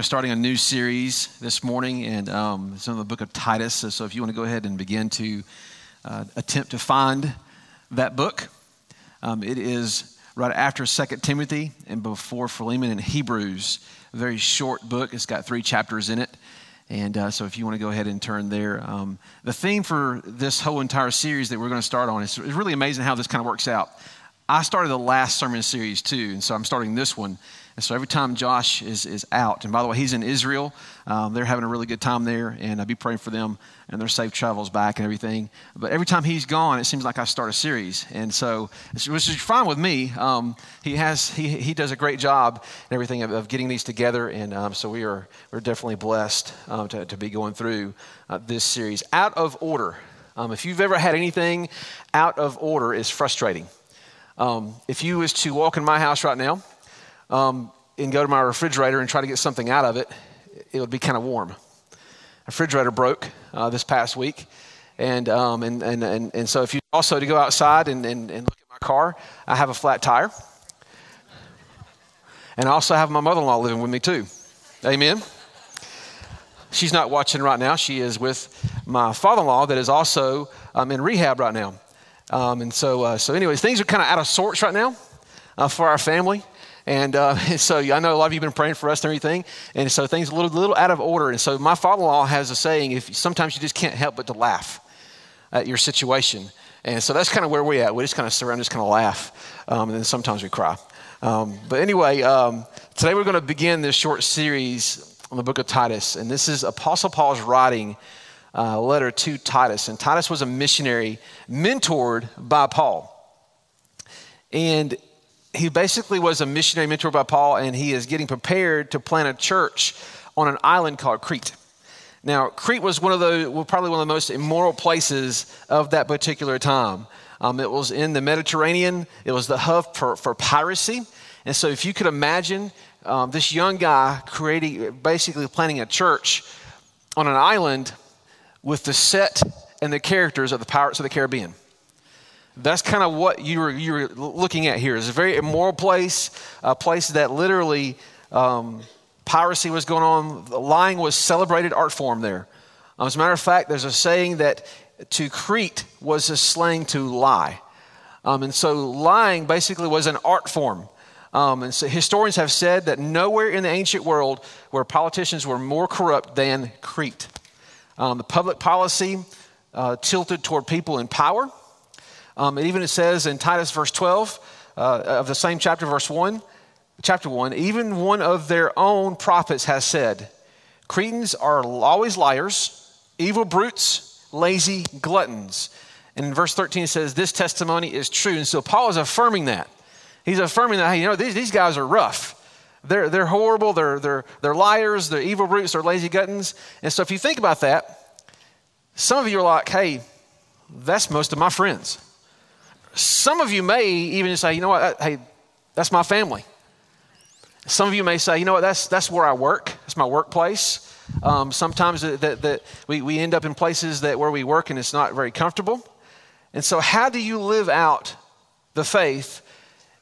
are starting a new series this morning, and um, it's in the book of Titus. So, so if you want to go ahead and begin to uh, attempt to find that book, um, it is right after Second Timothy and before Philemon and Hebrews. A very short book. It's got three chapters in it. And uh, so, if you want to go ahead and turn there, um, the theme for this whole entire series that we're going to start on is it's really amazing how this kind of works out. I started the last sermon series too, and so I'm starting this one. And so every time Josh is, is out, and by the way, he's in Israel, um, they're having a really good time there, and I'll be praying for them and their safe travels back and everything. But every time he's gone, it seems like I start a series, and so which is fine with me. Um, he has he, he does a great job and everything of, of getting these together, and um, so we are we're definitely blessed um, to, to be going through uh, this series. Out of order. Um, if you've ever had anything out of order, is frustrating. Um, if you was to walk in my house right now um, and go to my refrigerator and try to get something out of it, it would be kind of warm. A refrigerator broke uh, this past week. And, um, and, and, and, and, so if you also to go outside and, and, and look at my car, I have a flat tire. And I also have my mother-in-law living with me too. Amen. She's not watching right now. She is with my father-in-law that is also um, in rehab right now. Um, and so, uh, so anyways, things are kind of out of sorts right now uh, for our family. And uh, so I know a lot of you have been praying for us and everything. And so things a little, little out of order. And so my father-in-law has a saying, if sometimes you just can't help but to laugh at your situation. And so that's kind of where we're at. We just kind of surround, just kind of laugh. Um, and then sometimes we cry. Um, but anyway, um, today we're going to begin this short series on the book of Titus. And this is Apostle Paul's writing uh, letter to Titus. And Titus was a missionary mentored by Paul. And he basically was a missionary mentor by Paul, and he is getting prepared to plant a church on an island called Crete. Now, Crete was one of the, well, probably one of the most immoral places of that particular time. Um, it was in the Mediterranean, it was the hub for, for piracy. And so, if you could imagine um, this young guy creating, basically planting a church on an island with the set and the characters of the Pirates of the Caribbean. That's kind of what you were, you were looking at here. It's a very immoral place, a place that literally um, piracy was going on. Lying was celebrated art form there. Um, as a matter of fact, there's a saying that to Crete was a slang to lie. Um, and so lying basically was an art form. Um, and so historians have said that nowhere in the ancient world where politicians were more corrupt than Crete. Um, the public policy uh, tilted toward people in power. Um, it even it says in Titus verse 12 uh, of the same chapter, verse 1, chapter 1, even one of their own prophets has said, Cretans are always liars, evil brutes, lazy gluttons. And in verse 13 it says, This testimony is true. And so Paul is affirming that. He's affirming that, hey, you know, these, these guys are rough. They're, they're horrible, they're, they're, they're liars, they're evil brutes, they're lazy gluttons. And so if you think about that, some of you are like, hey, that's most of my friends. Some of you may even say, you know what, hey, that's my family. Some of you may say, you know what, that's, that's where I work, that's my workplace. Um, sometimes that, that, that we, we end up in places that where we work and it's not very comfortable. And so, how do you live out the faith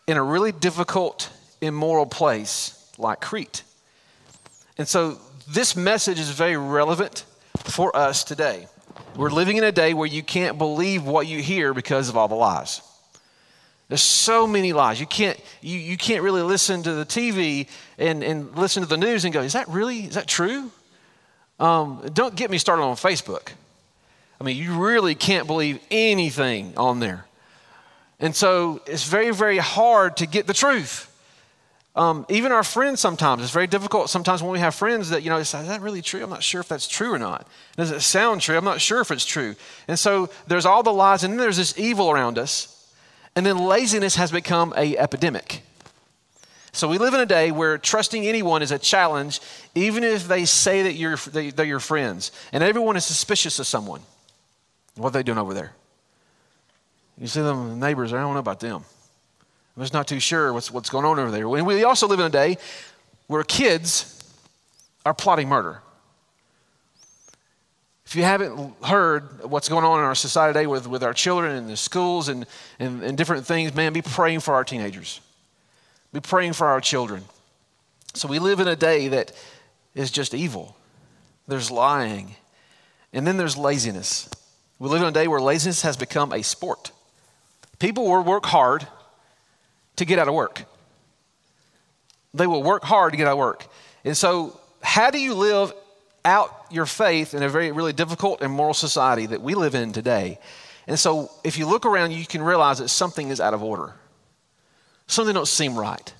in a really difficult immoral place like Crete. And so this message is very relevant for us today. We're living in a day where you can't believe what you hear because of all the lies. There's so many lies. You can't, you, you can't really listen to the TV and, and listen to the news and go, is that really, is that true? Um, don't get me started on Facebook. I mean, you really can't believe anything on there. And so it's very, very hard to get the truth. Um, even our friends sometimes, it's very difficult sometimes when we have friends that, you know, is that really true? I'm not sure if that's true or not. Does it sound true? I'm not sure if it's true. And so there's all the lies, and then there's this evil around us. And then laziness has become a epidemic. So we live in a day where trusting anyone is a challenge, even if they say that you're, they're your friends. And everyone is suspicious of someone. What are they doing over there? You see them neighbors, I don't know about them. I'm just not too sure what's, what's going on over there. And we also live in a day where kids are plotting murder. If you haven't heard what's going on in our society today with, with our children and the schools and, and, and different things, man, be praying for our teenagers. Be praying for our children. So we live in a day that is just evil. There's lying. And then there's laziness. We live in a day where laziness has become a sport. People will work hard to get out of work. They will work hard to get out of work. And so, how do you live out your faith in a very, really difficult and moral society that we live in today? And so, if you look around, you can realize that something is out of order. Something don't seem right.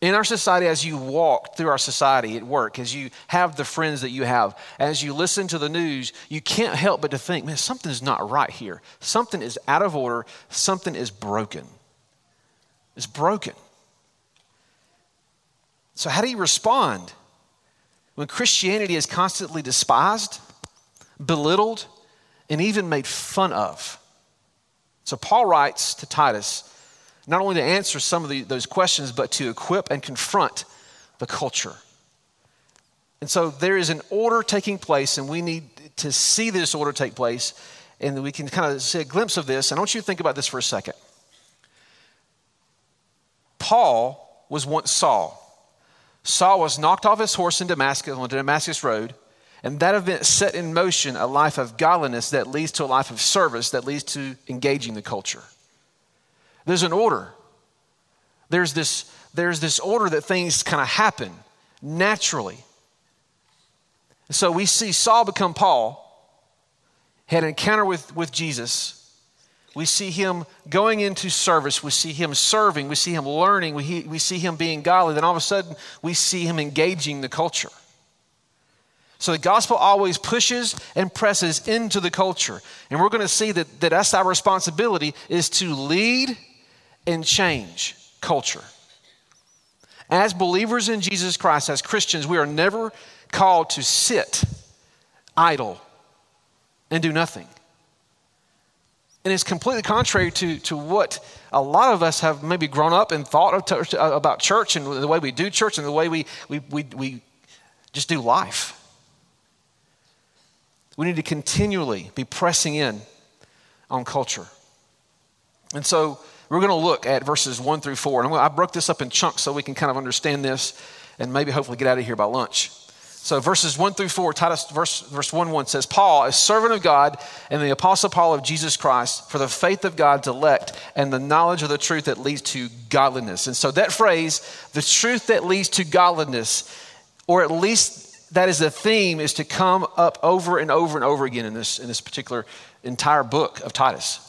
In our society, as you walk through our society at work, as you have the friends that you have, as you listen to the news, you can't help but to think, man, something's not right here. Something is out of order. Something is broken. It's broken. So, how do you respond when Christianity is constantly despised, belittled, and even made fun of? So, Paul writes to Titus not only to answer some of the, those questions, but to equip and confront the culture. And so there is an order taking place, and we need to see this order take place, and we can kind of see a glimpse of this. And I want you to think about this for a second. Paul was once Saul. Saul was knocked off his horse in Damascus on the Damascus Road, and that event set in motion a life of godliness that leads to a life of service that leads to engaging the culture. There's an order. There's this, there's this order that things kind of happen naturally. So we see Saul become Paul, had an encounter with, with Jesus. We see him going into service. We see him serving. We see him learning. We, we see him being godly. Then all of a sudden, we see him engaging the culture. So the gospel always pushes and presses into the culture. And we're going to see that, that that's our responsibility is to lead and change culture. As believers in Jesus Christ, as Christians, we are never called to sit idle and do nothing. And it's completely contrary to, to what a lot of us have maybe grown up and thought of, uh, about church and the way we do church and the way we, we, we, we just do life. We need to continually be pressing in on culture. And so we're going to look at verses 1 through 4. And I broke this up in chunks so we can kind of understand this and maybe hopefully get out of here by lunch. So verses 1 through 4, Titus verse, verse 1 1 says, Paul, a servant of God and the apostle Paul of Jesus Christ, for the faith of God's elect and the knowledge of the truth that leads to godliness. And so that phrase, the truth that leads to godliness, or at least that is the theme, is to come up over and over and over again in this, in this particular entire book of Titus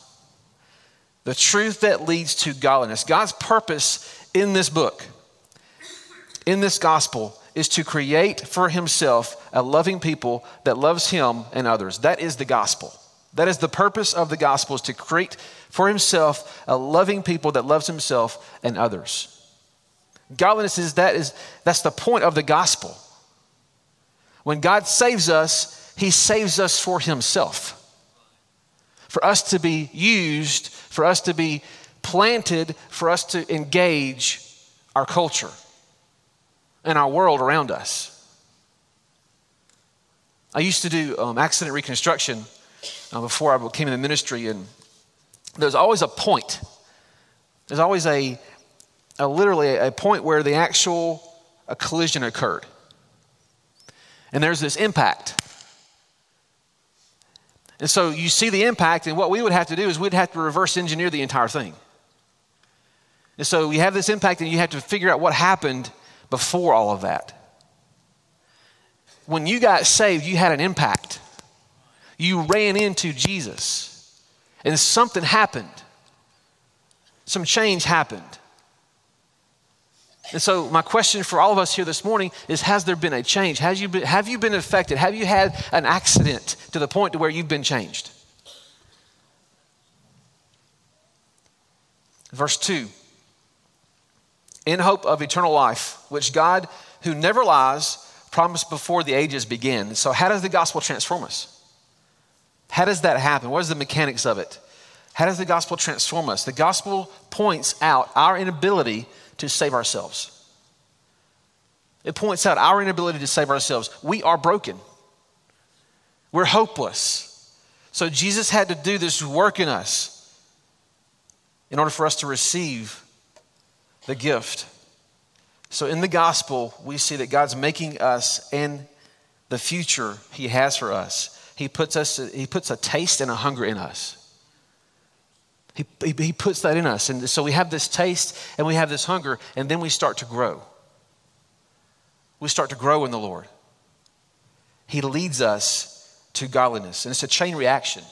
the truth that leads to godliness. God's purpose in this book, in this gospel, is to create for himself a loving people that loves him and others. That is the gospel. That is the purpose of the gospel is to create for himself a loving people that loves himself and others. Godliness is that is that's the point of the gospel. When God saves us, he saves us for himself. For us to be used for us to be planted, for us to engage our culture and our world around us. I used to do um, accident reconstruction uh, before I came in the ministry, and there's always a point. There's always a, a literally a point where the actual a collision occurred. And there's this impact. And so you see the impact, and what we would have to do is we'd have to reverse engineer the entire thing. And so you have this impact, and you have to figure out what happened before all of that. When you got saved, you had an impact. You ran into Jesus, and something happened. Some change happened. And so, my question for all of us here this morning is Has there been a change? Has you been, have you been affected? Have you had an accident to the point to where you've been changed? Verse 2 In hope of eternal life, which God, who never lies, promised before the ages began. So, how does the gospel transform us? How does that happen? What is the mechanics of it? How does the gospel transform us? The gospel points out our inability to save ourselves. It points out our inability to save ourselves. We are broken, we're hopeless. So Jesus had to do this work in us in order for us to receive the gift So in the gospel, we see that God's making us and the future He has for us. He puts, us, he puts a taste and a hunger in us. He, he, he puts that in us. And so we have this taste and we have this hunger, and then we start to grow. We start to grow in the Lord. He leads us to godliness, and it's a chain reaction.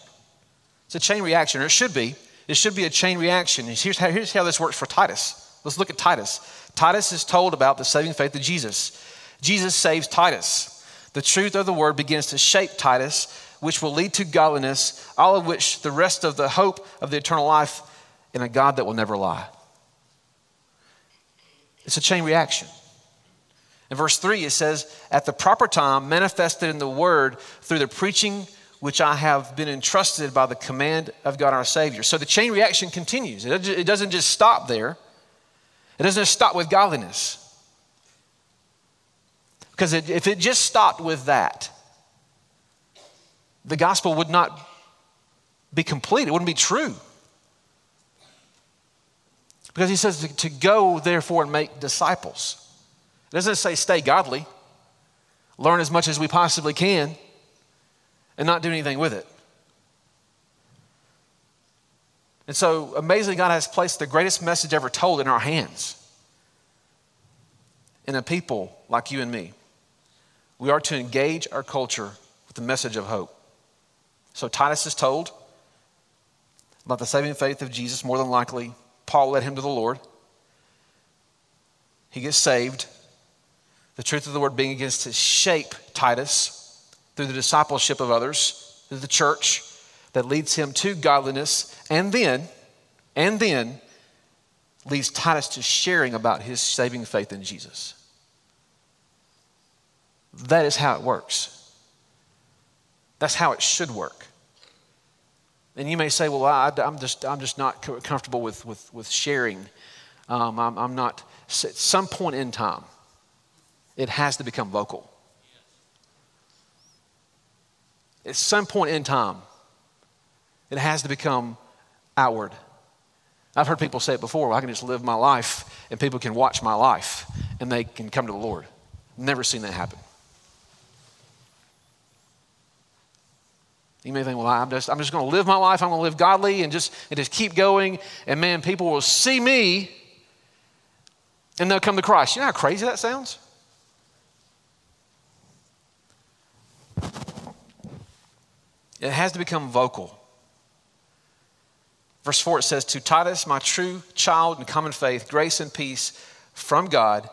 It's a chain reaction, or it should be. It should be a chain reaction. Here's how, here's how this works for Titus. Let's look at Titus. Titus is told about the saving faith of Jesus. Jesus saves Titus. The truth of the word begins to shape Titus, which will lead to godliness, all of which the rest of the hope of the eternal life in a God that will never lie. It's a chain reaction. In verse 3, it says, At the proper time, manifested in the word through the preaching which I have been entrusted by the command of God our Savior. So the chain reaction continues. It doesn't just stop there, it doesn't stop with godliness. Because if it just stopped with that, the gospel would not be complete, it wouldn't be true. Because he says to, to go, therefore, and make disciples. It doesn't say stay godly, learn as much as we possibly can, and not do anything with it. And so, amazingly, God has placed the greatest message ever told in our hands in a people like you and me we are to engage our culture with the message of hope. So Titus is told about the saving faith of Jesus, more than likely. Paul led him to the Lord. He gets saved. The truth of the word being against to shape Titus through the discipleship of others, through the church that leads him to godliness, and then, and then leads Titus to sharing about his saving faith in Jesus. That is how it works. That's how it should work. And you may say, well, I, am just, I'm just not comfortable with, with, with sharing. Um, I'm, I'm not, at some point in time, it has to become vocal. At some point in time, it has to become outward. I've heard people say it before well, I can just live my life and people can watch my life and they can come to the Lord. Never seen that happen. You may think, well, I'm just, I'm just going to live my life. I'm going to live godly and just, and just keep going. And man, people will see me and they'll come to Christ. You know how crazy that sounds? It has to become vocal. Verse 4 it says, To Titus, my true child in common faith, grace and peace from God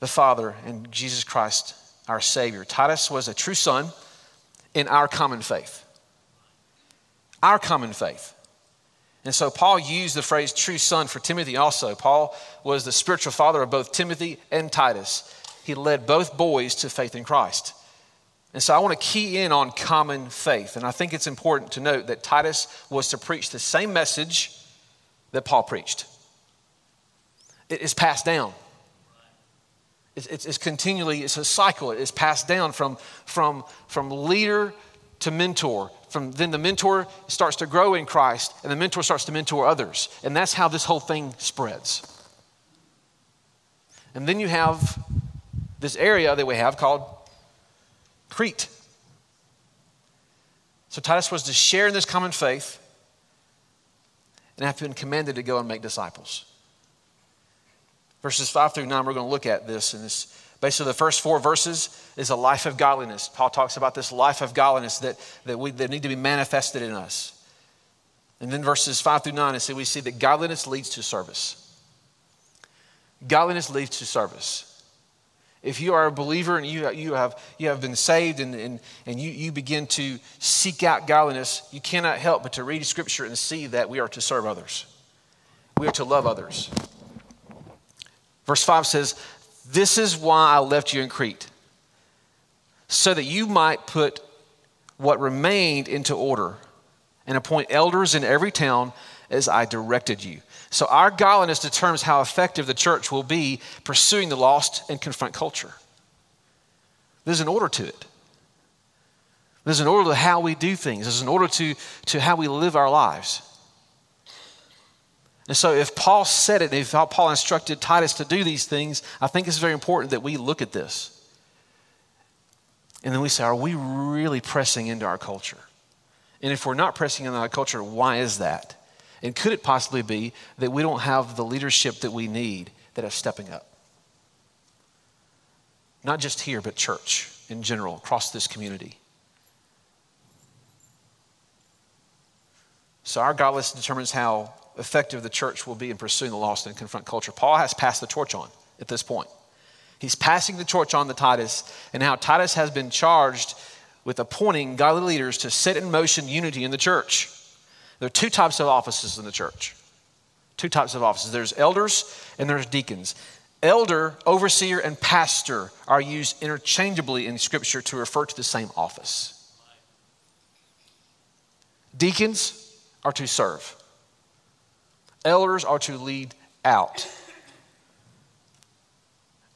the Father and Jesus Christ our Savior. Titus was a true son in our common faith. Our common faith. And so Paul used the phrase true son for Timothy also. Paul was the spiritual father of both Timothy and Titus. He led both boys to faith in Christ. And so I want to key in on common faith. And I think it's important to note that Titus was to preach the same message that Paul preached. It is passed down. It's, it's, it's, continually, it's a cycle. It's passed down from, from, from leader to mentor. From then the mentor starts to grow in Christ, and the mentor starts to mentor others. And that's how this whole thing spreads. And then you have this area that we have called Crete. So Titus was to share in this common faith and have been commanded to go and make disciples. Verses 5 through 9, we're going to look at this. And this, basically, the first four verses is a life of godliness. Paul talks about this life of godliness that, that, we, that need to be manifested in us. And then verses 5 through 9, see, we see that godliness leads to service. Godliness leads to service. If you are a believer and you, you, have, you have been saved and, and, and you, you begin to seek out godliness, you cannot help but to read Scripture and see that we are to serve others. We are to love others. Verse 5 says, This is why I left you in Crete, so that you might put what remained into order and appoint elders in every town as I directed you. So, our godliness determines how effective the church will be pursuing the lost and confront culture. There's an order to it. There's an order to how we do things. There's an order to, to how we live our lives. And so, if Paul said it, if Paul instructed Titus to do these things, I think it's very important that we look at this. And then we say, are we really pressing into our culture? And if we're not pressing into our culture, why is that? And could it possibly be that we don't have the leadership that we need that is stepping up? Not just here, but church in general, across this community. So our godless determines how effective the church will be in pursuing the lost and confront culture. Paul has passed the torch on at this point. He's passing the torch on to Titus, and how Titus has been charged with appointing godly leaders to set in motion unity in the church. There are two types of offices in the church. Two types of offices there's elders and there's deacons. Elder, overseer, and pastor are used interchangeably in Scripture to refer to the same office. Deacons are to serve, elders are to lead out.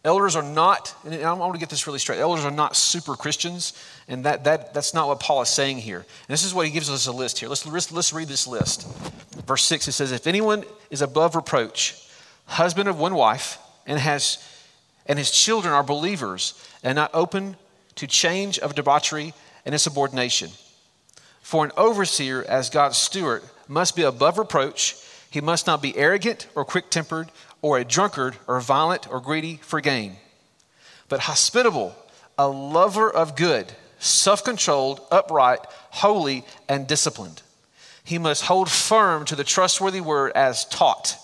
Elders are not, and I want to get this really straight, elders are not super Christians, and that, that, that's not what Paul is saying here. And this is what he gives us a list here. Let's, let's, let's read this list. Verse 6, it says, If anyone is above reproach, husband of one wife, and, has, and his children are believers, and not open to change of debauchery and insubordination. For an overseer, as God's steward, must be above reproach. He must not be arrogant or quick tempered or a drunkard or violent or greedy for gain, but hospitable, a lover of good, self controlled, upright, holy, and disciplined. He must hold firm to the trustworthy word as taught,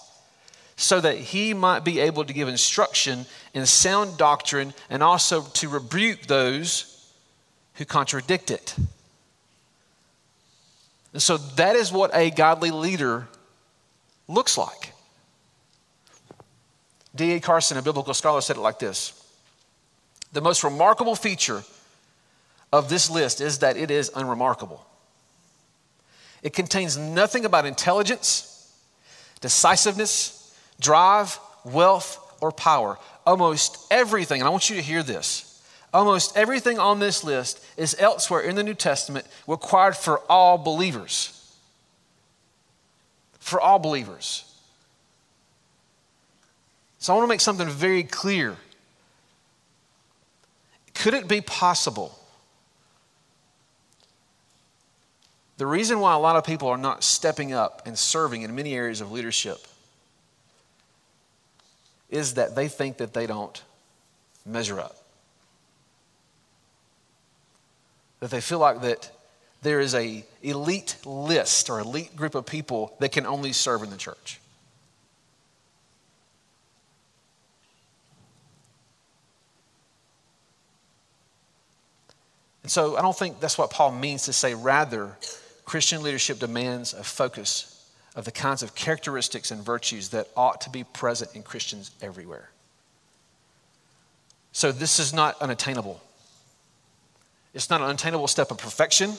so that he might be able to give instruction in sound doctrine and also to rebuke those who contradict it. And so that is what a godly leader looks like. D.A. Carson, a biblical scholar, said it like this The most remarkable feature of this list is that it is unremarkable. It contains nothing about intelligence, decisiveness, drive, wealth, or power. Almost everything, and I want you to hear this almost everything on this list is elsewhere in the New Testament required for all believers. For all believers. So I want to make something very clear. Could it be possible? The reason why a lot of people are not stepping up and serving in many areas of leadership is that they think that they don't measure up. That they feel like that there is a elite list or elite group of people that can only serve in the church. And so I don't think that's what Paul means to say. Rather, Christian leadership demands a focus of the kinds of characteristics and virtues that ought to be present in Christians everywhere. So this is not unattainable. It's not an unattainable step of perfection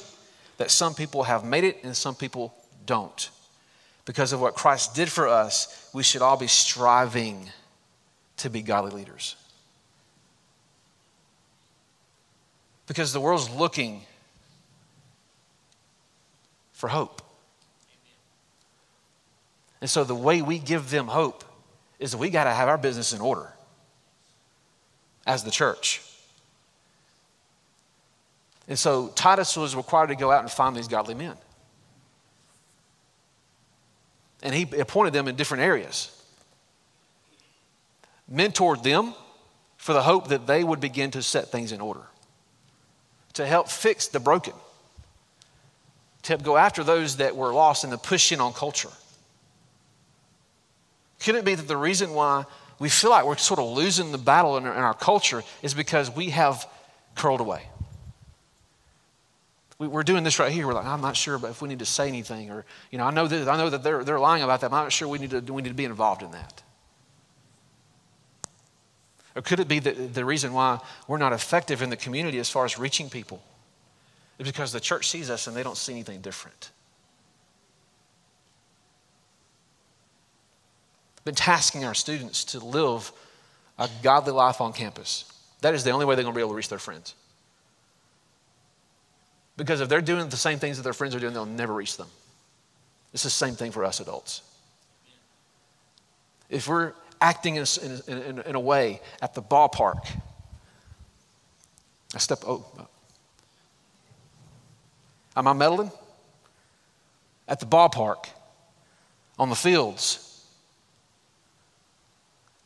that some people have made it and some people don't. Because of what Christ did for us, we should all be striving to be godly leaders. Because the world's looking for hope. And so the way we give them hope is that we got to have our business in order as the church. And so Titus was required to go out and find these godly men. And he appointed them in different areas, mentored them for the hope that they would begin to set things in order to help fix the broken, to help go after those that were lost and to push in on culture. Could it be that the reason why we feel like we're sort of losing the battle in our, in our culture is because we have curled away? We, are doing this right here. We're like, I'm not sure but if we need to say anything, or you know, I know that I know that they're they're lying about that. I'm not sure we need to we need to be involved in that. Or could it be that the reason why we're not effective in the community as far as reaching people is because the church sees us and they don't see anything different? Been tasking our students to live a godly life on campus. That is the only way they're going to be able to reach their friends. Because if they're doing the same things that their friends are doing, they'll never reach them. It's the same thing for us adults. if we're acting in, in, in, in a way at the ballpark, I step, oh, uh, am I meddling? At the ballpark, on the fields,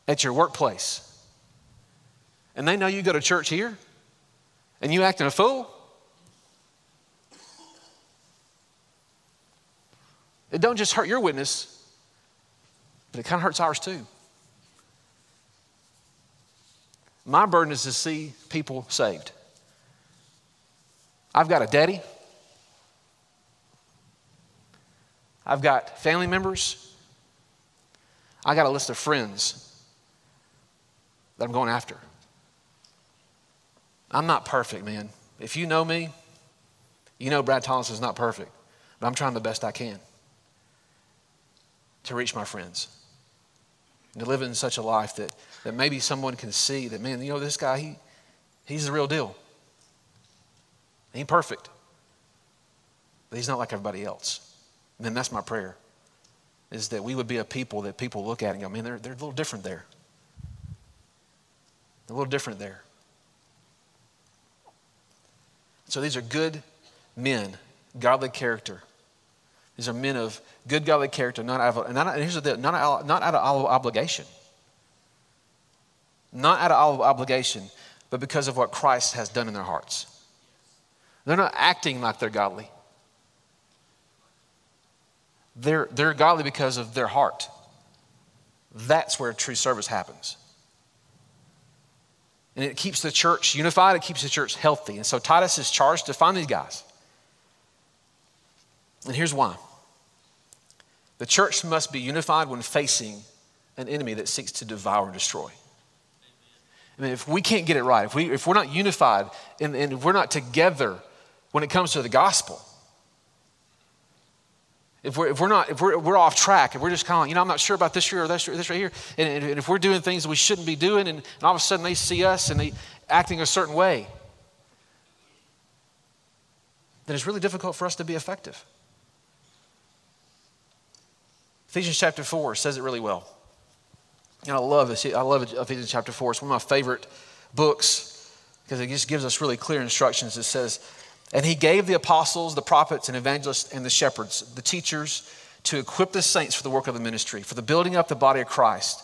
at your workplace. And they know you go to church here and you acting a fool. It don't just hurt your witness, but it kind of hurts ours too. My burden is to see people saved. I've got a daddy. I've got family members. I got a list of friends that I'm going after. I'm not perfect, man. If you know me, you know Brad Tollison is not perfect, but I'm trying the best I can to reach my friends and to live in such a life that, that maybe someone can see that, man, you know, this guy, he, he's the real deal. He ain't perfect, but he's not like everybody else. And then that's my prayer, is that we would be a people that people look at and go, man, they're, they're a little different there. They're a little different there. So these are good men, godly character. These are men of good godly character, not out of, not, here's the not, out, not out of obligation. Not out of obligation, but because of what Christ has done in their hearts. They're not acting like they're godly. They're, they're godly because of their heart. That's where true service happens. And it keeps the church unified, it keeps the church healthy. And so Titus is charged to find these guys. And here's why the church must be unified when facing an enemy that seeks to devour and destroy. I mean, if we can't get it right, if, we, if we're not unified and, and if we're not together when it comes to the gospel, if we're, if we're not, if we're, we're off track, if we're just kind of, you know, I'm not sure about this year or this, this right here, and, and if we're doing things we shouldn't be doing, and, and all of a sudden they see us and they acting a certain way, then it's really difficult for us to be effective. Ephesians chapter 4 says it really well. And I love this. I love Ephesians chapter 4. It's one of my favorite books because it just gives us really clear instructions. It says, And he gave the apostles, the prophets, and evangelists, and the shepherds, the teachers, to equip the saints for the work of the ministry, for the building up the body of Christ,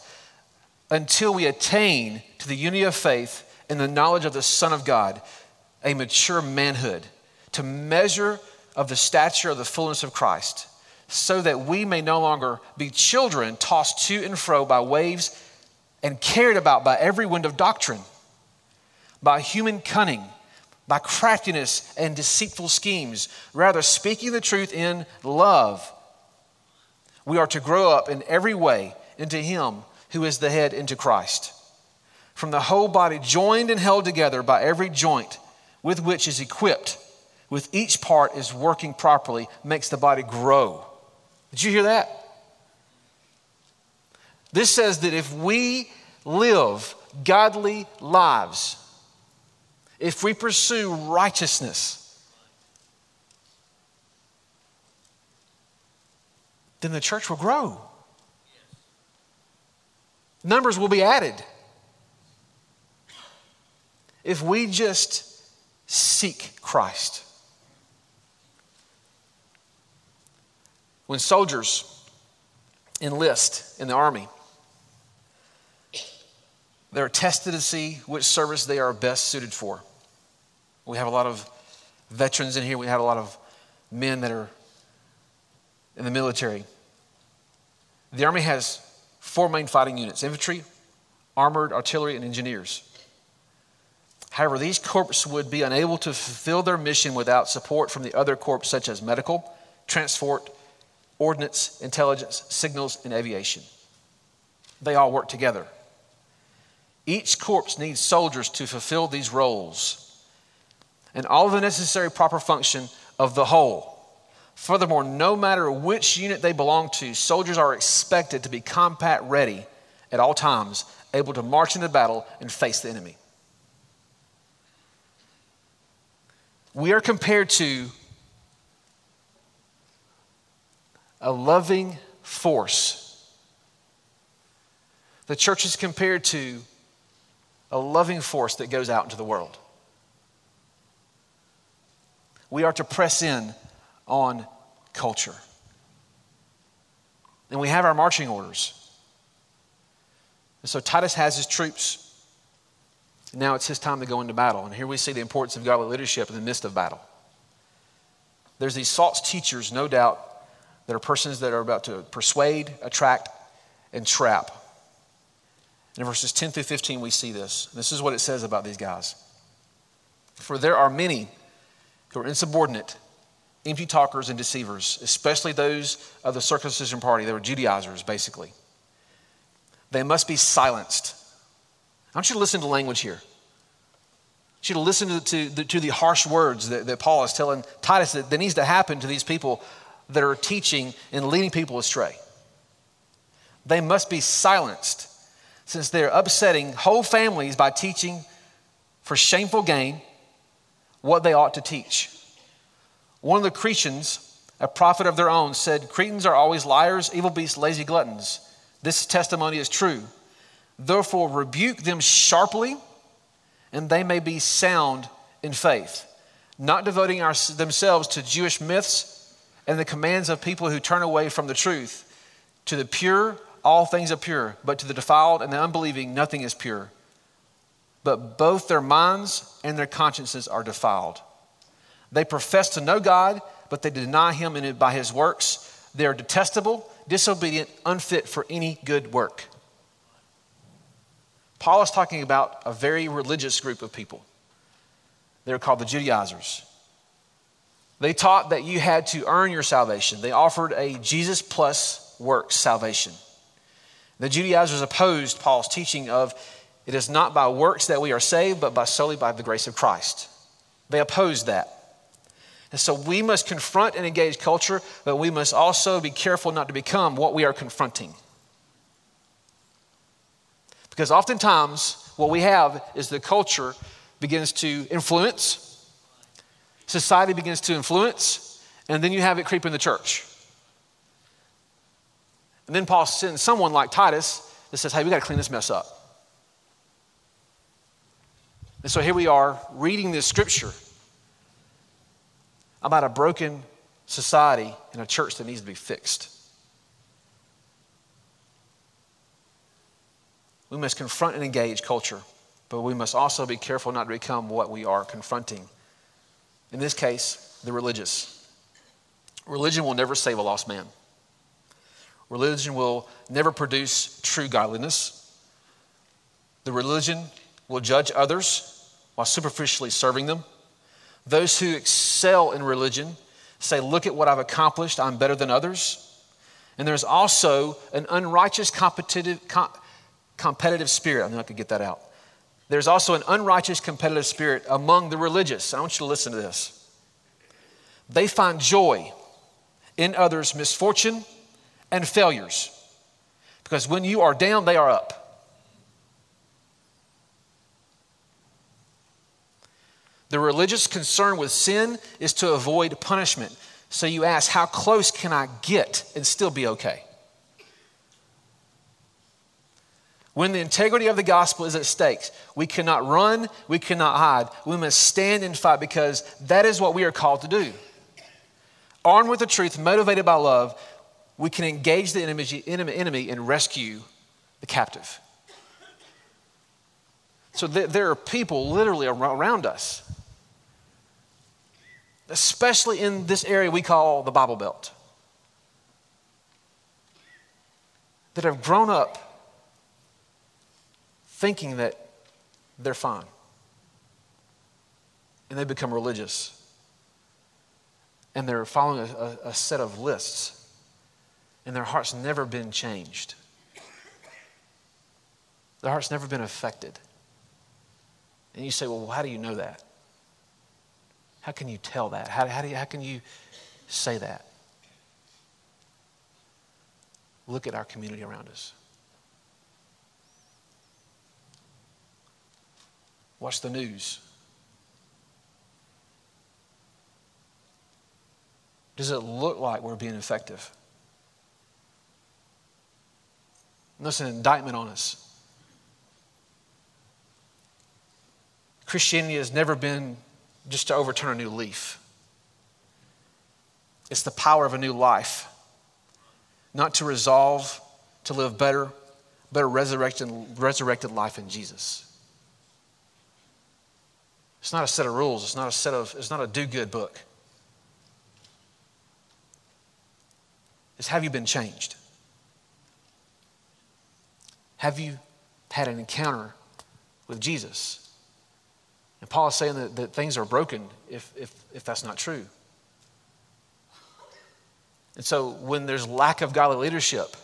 until we attain to the unity of faith and the knowledge of the Son of God, a mature manhood, to measure of the stature of the fullness of Christ so that we may no longer be children tossed to and fro by waves and carried about by every wind of doctrine, by human cunning, by craftiness and deceitful schemes. Rather, speaking the truth in love, we are to grow up in every way into Him who is the head, into Christ. From the whole body, joined and held together by every joint with which is equipped, with each part is working properly, makes the body grow did you hear that? This says that if we live godly lives, if we pursue righteousness, then the church will grow. Numbers will be added. If we just seek Christ. When soldiers enlist in the army, they're tested to see which service they are best suited for. We have a lot of veterans in here, we have a lot of men that are in the military. The Army has four main fighting units infantry, armored artillery, and engineers. However, these corps would be unable to fulfill their mission without support from the other corps, such as medical, transport, ordnance, intelligence, signals, and aviation. They all work together. Each corps needs soldiers to fulfill these roles and all the necessary proper function of the whole. Furthermore, no matter which unit they belong to, soldiers are expected to be combat ready at all times, able to march into battle and face the enemy. We are compared to a loving force The church is compared to a loving force that goes out into the world. We are to press in on culture. And we have our marching orders. And so Titus has his troops. Now it's his time to go into battle. And here we see the importance of godly leadership in the midst of battle. There's these false teachers, no doubt, that are persons that are about to persuade, attract, and trap. In verses 10 through 15, we see this. This is what it says about these guys. For there are many who are insubordinate, empty talkers, and deceivers, especially those of the circumcision party. They were Judaizers, basically. They must be silenced. I want you to listen to language here. I want you to listen to, to, to the harsh words that, that Paul is telling Titus that, that needs to happen to these people that are teaching and leading people astray. They must be silenced since they're upsetting whole families by teaching for shameful gain what they ought to teach. One of the Cretans, a prophet of their own, said, Cretans are always liars, evil beasts, lazy gluttons. This testimony is true. Therefore, rebuke them sharply, and they may be sound in faith, not devoting our, themselves to Jewish myths and the commands of people who turn away from the truth. To the pure, all things are pure, but to the defiled and the unbelieving, nothing is pure. But both their minds and their consciences are defiled. They profess to know God, but they deny Him in by His works. They are detestable, disobedient, unfit for any good work. Paul is talking about a very religious group of people. They're called the Judaizers. They taught that you had to earn your salvation. They offered a Jesus plus works salvation. The Judaizers opposed Paul's teaching of it is not by works that we are saved, but by solely by the grace of Christ. They opposed that. And so we must confront and engage culture, but we must also be careful not to become what we are confronting. Because oftentimes, what we have is the culture begins to influence, society begins to influence, and then you have it creep in the church. And then Paul sends someone like Titus that says, hey, we got to clean this mess up. And so here we are reading this scripture about a broken society and a church that needs to be fixed. We must confront and engage culture, but we must also be careful not to become what we are confronting. In this case, the religious. Religion will never save a lost man. Religion will never produce true godliness. The religion will judge others while superficially serving them. Those who excel in religion say, Look at what I've accomplished, I'm better than others. And there's also an unrighteous competitive, competitive spirit. I know I could get that out. There's also an unrighteous competitive spirit among the religious. I want you to listen to this. They find joy in others' misfortune and failures. Because when you are down, they are up. The religious concern with sin is to avoid punishment. So you ask, how close can I get and still be okay? When the integrity of the gospel is at stake, we cannot run, we cannot hide. We must stand and fight because that is what we are called to do. Armed with the truth, motivated by love, we can engage the enemy, and rescue the captive. So there are people literally around us, especially in this area we call the Bible Belt, that have grown up thinking that they're fine. And they become religious. And they're following a, a, set of lists. And their heart's never been changed. Their heart's never been affected. And you say, well, how do you know that? How can you tell that? How, how, do you, how can you say that? Look at our community around us. Watch the news. Does it look like we're being effective? And that's an indictment on us. Christianity has never been just to overturn a new leaf. It's the power of a new life, not to resolve to live better, but a resurrected, resurrected life in Jesus. It's not a set of rules. It's not a set of, it's not a do good book. It's have you been changed? Have you had an encounter with Jesus? And Paul is saying that, that things are broken if, if, if that's not true. And so when there's lack of godly leadership,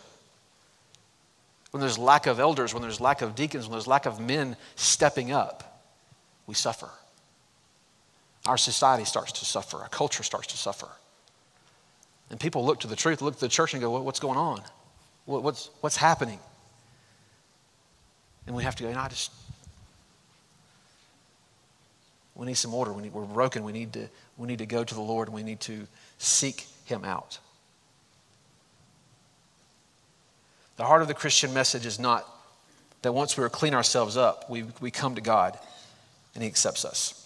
when there's lack of elders, when there's lack of deacons, when there's lack of men stepping up, we suffer. Our society starts to suffer, our culture starts to suffer. And people look to the truth, look to the church and go, what's going on? What's, what's happening? And we have to go, know, I just, we need some order. We need, we're broken. We need, to, we need to go to the Lord and we need to seek Him out. The heart of the Christian message is not that once we clean ourselves up, we, we come to God and He accepts us.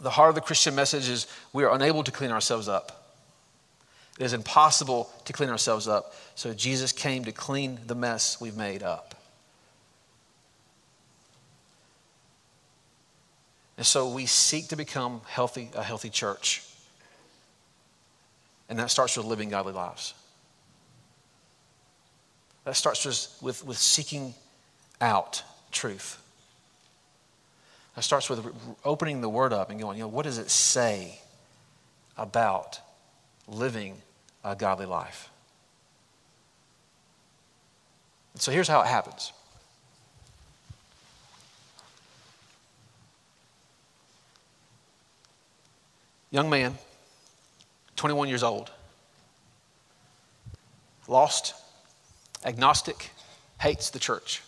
The heart of the Christian message is we are unable to clean ourselves up. It is impossible to clean ourselves up. So Jesus came to clean the mess we've made up. And so we seek to become healthy, a healthy church. And that starts with living godly lives. That starts with, with, with seeking out truth. That starts with opening the word up and going, you know, what does it say about living a godly life? So here's how it happens. Young man, 21 years old, lost, agnostic, hates the church,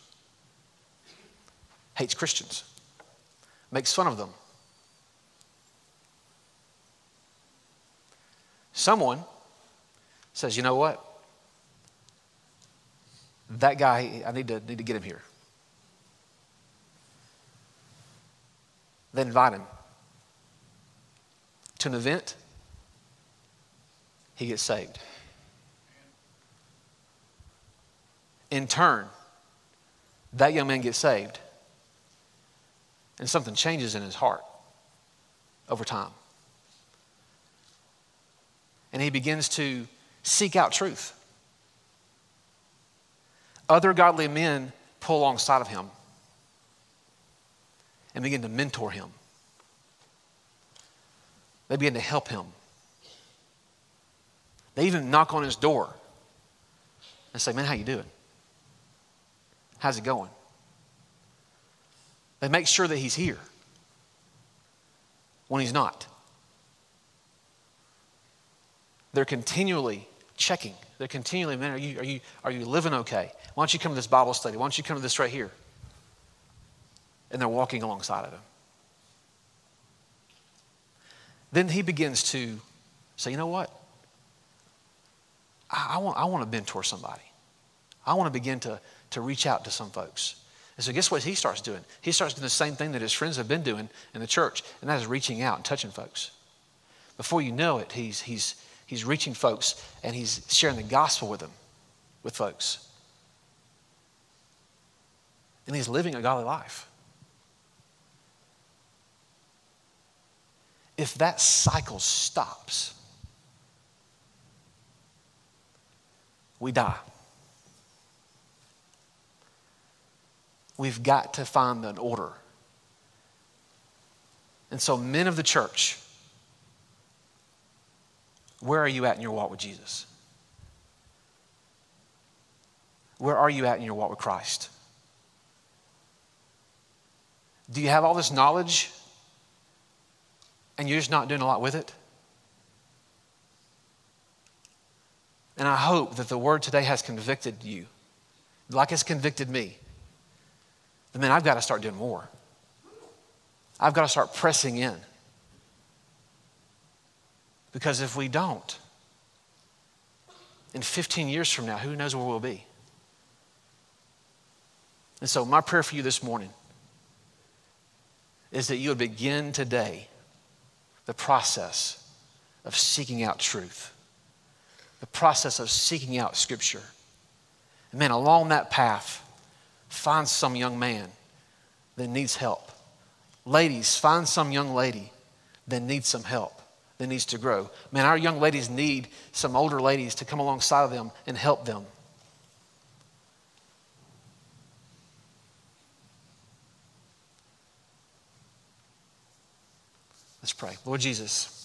hates Christians, makes fun of them. Someone says, you know what? That guy, I need to, need to get him here. They invite him to an event, he gets saved. In turn, that young man gets saved, and something changes in his heart over time. And he begins to seek out truth. Other godly men pull alongside of him and begin to mentor him they begin to help him. They even knock on his door and say, Man, how you doing? How's it going? They make sure that he's here when he's not. They're continually checking. They're continually, man, are you, are you, are you living okay? Why don't you come to this Bible study? Why don't you come to this right here? And they're walking alongside of him. Then he begins to say, you know what? I, I, want, I want to mentor somebody. I want to begin to, to reach out to some folks. And so, guess what he starts doing? He starts doing the same thing that his friends have been doing in the church, and that is reaching out and touching folks. Before you know it, he's, he's, he's reaching folks and he's sharing the gospel with them, with folks. And he's living a godly life. if that cycle stops, we die. We've got to find an order. And so, men of the church, where are you at in your walk with Jesus? Where are you at in your walk with Christ? Do you have all this knowledge and you're just not doing a lot with it? And I hope that the word today has convicted you, like it's convicted me. But man, I've got to start doing more. I've got to start pressing in. Because if we don't, in 15 years from now, who knows where we'll be? And so, my prayer for you this morning is that you would begin today the process of seeking out truth, the process of seeking out Scripture. And man, along that path, find some young man that needs help. Ladies, find some young lady that needs some help, that needs to grow. Man, our young ladies need some older ladies to come alongside of them and help them. Let's pray. Lord Jesus.